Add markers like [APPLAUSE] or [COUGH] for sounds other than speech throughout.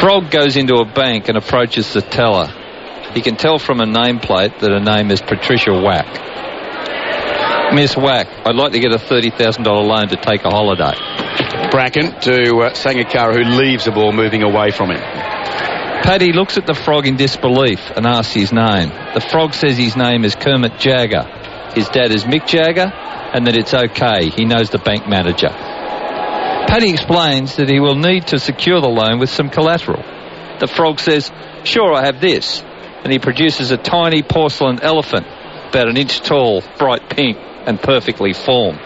Frog goes into a bank and approaches the teller. He can tell from a nameplate that her name is Patricia Wack. Miss Wack, I'd like to get a $30,000 loan to take a holiday. Bracken to uh, Sangakkara, who leaves the ball moving away from him. Paddy looks at the frog in disbelief and asks his name. The frog says his name is Kermit Jagger. His dad is Mick Jagger and that it's okay. He knows the bank manager. Paddy explains that he will need to secure the loan with some collateral. The frog says, Sure, I have this. And he produces a tiny porcelain elephant, about an inch tall, bright pink, and perfectly formed.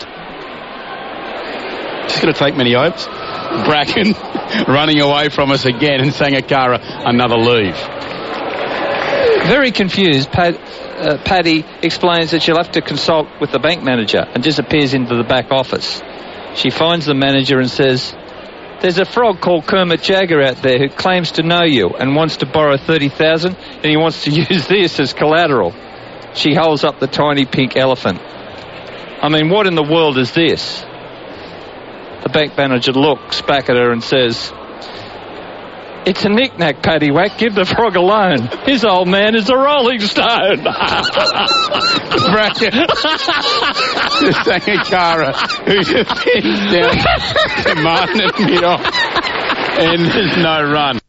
Just going to take many hopes. Bracken [LAUGHS] running away from us again, and Sangakkara another leave. Very confused, Pad, uh, Paddy explains that she'll have to consult with the bank manager and disappears into the back office. She finds the manager and says, There's a frog called Kermit Jagger out there who claims to know you and wants to borrow 30000 and he wants to [LAUGHS] use this as collateral. She holds up the tiny pink elephant. I mean, what in the world is this? The bank manager looks back at her and says, it's a knick-knack, Paddy Wack. Give the frog a loan. His old man is a rolling stone. Bracken [LAUGHS] to Sangakkara, who defends down to Martyn at mid-off. And there's no run.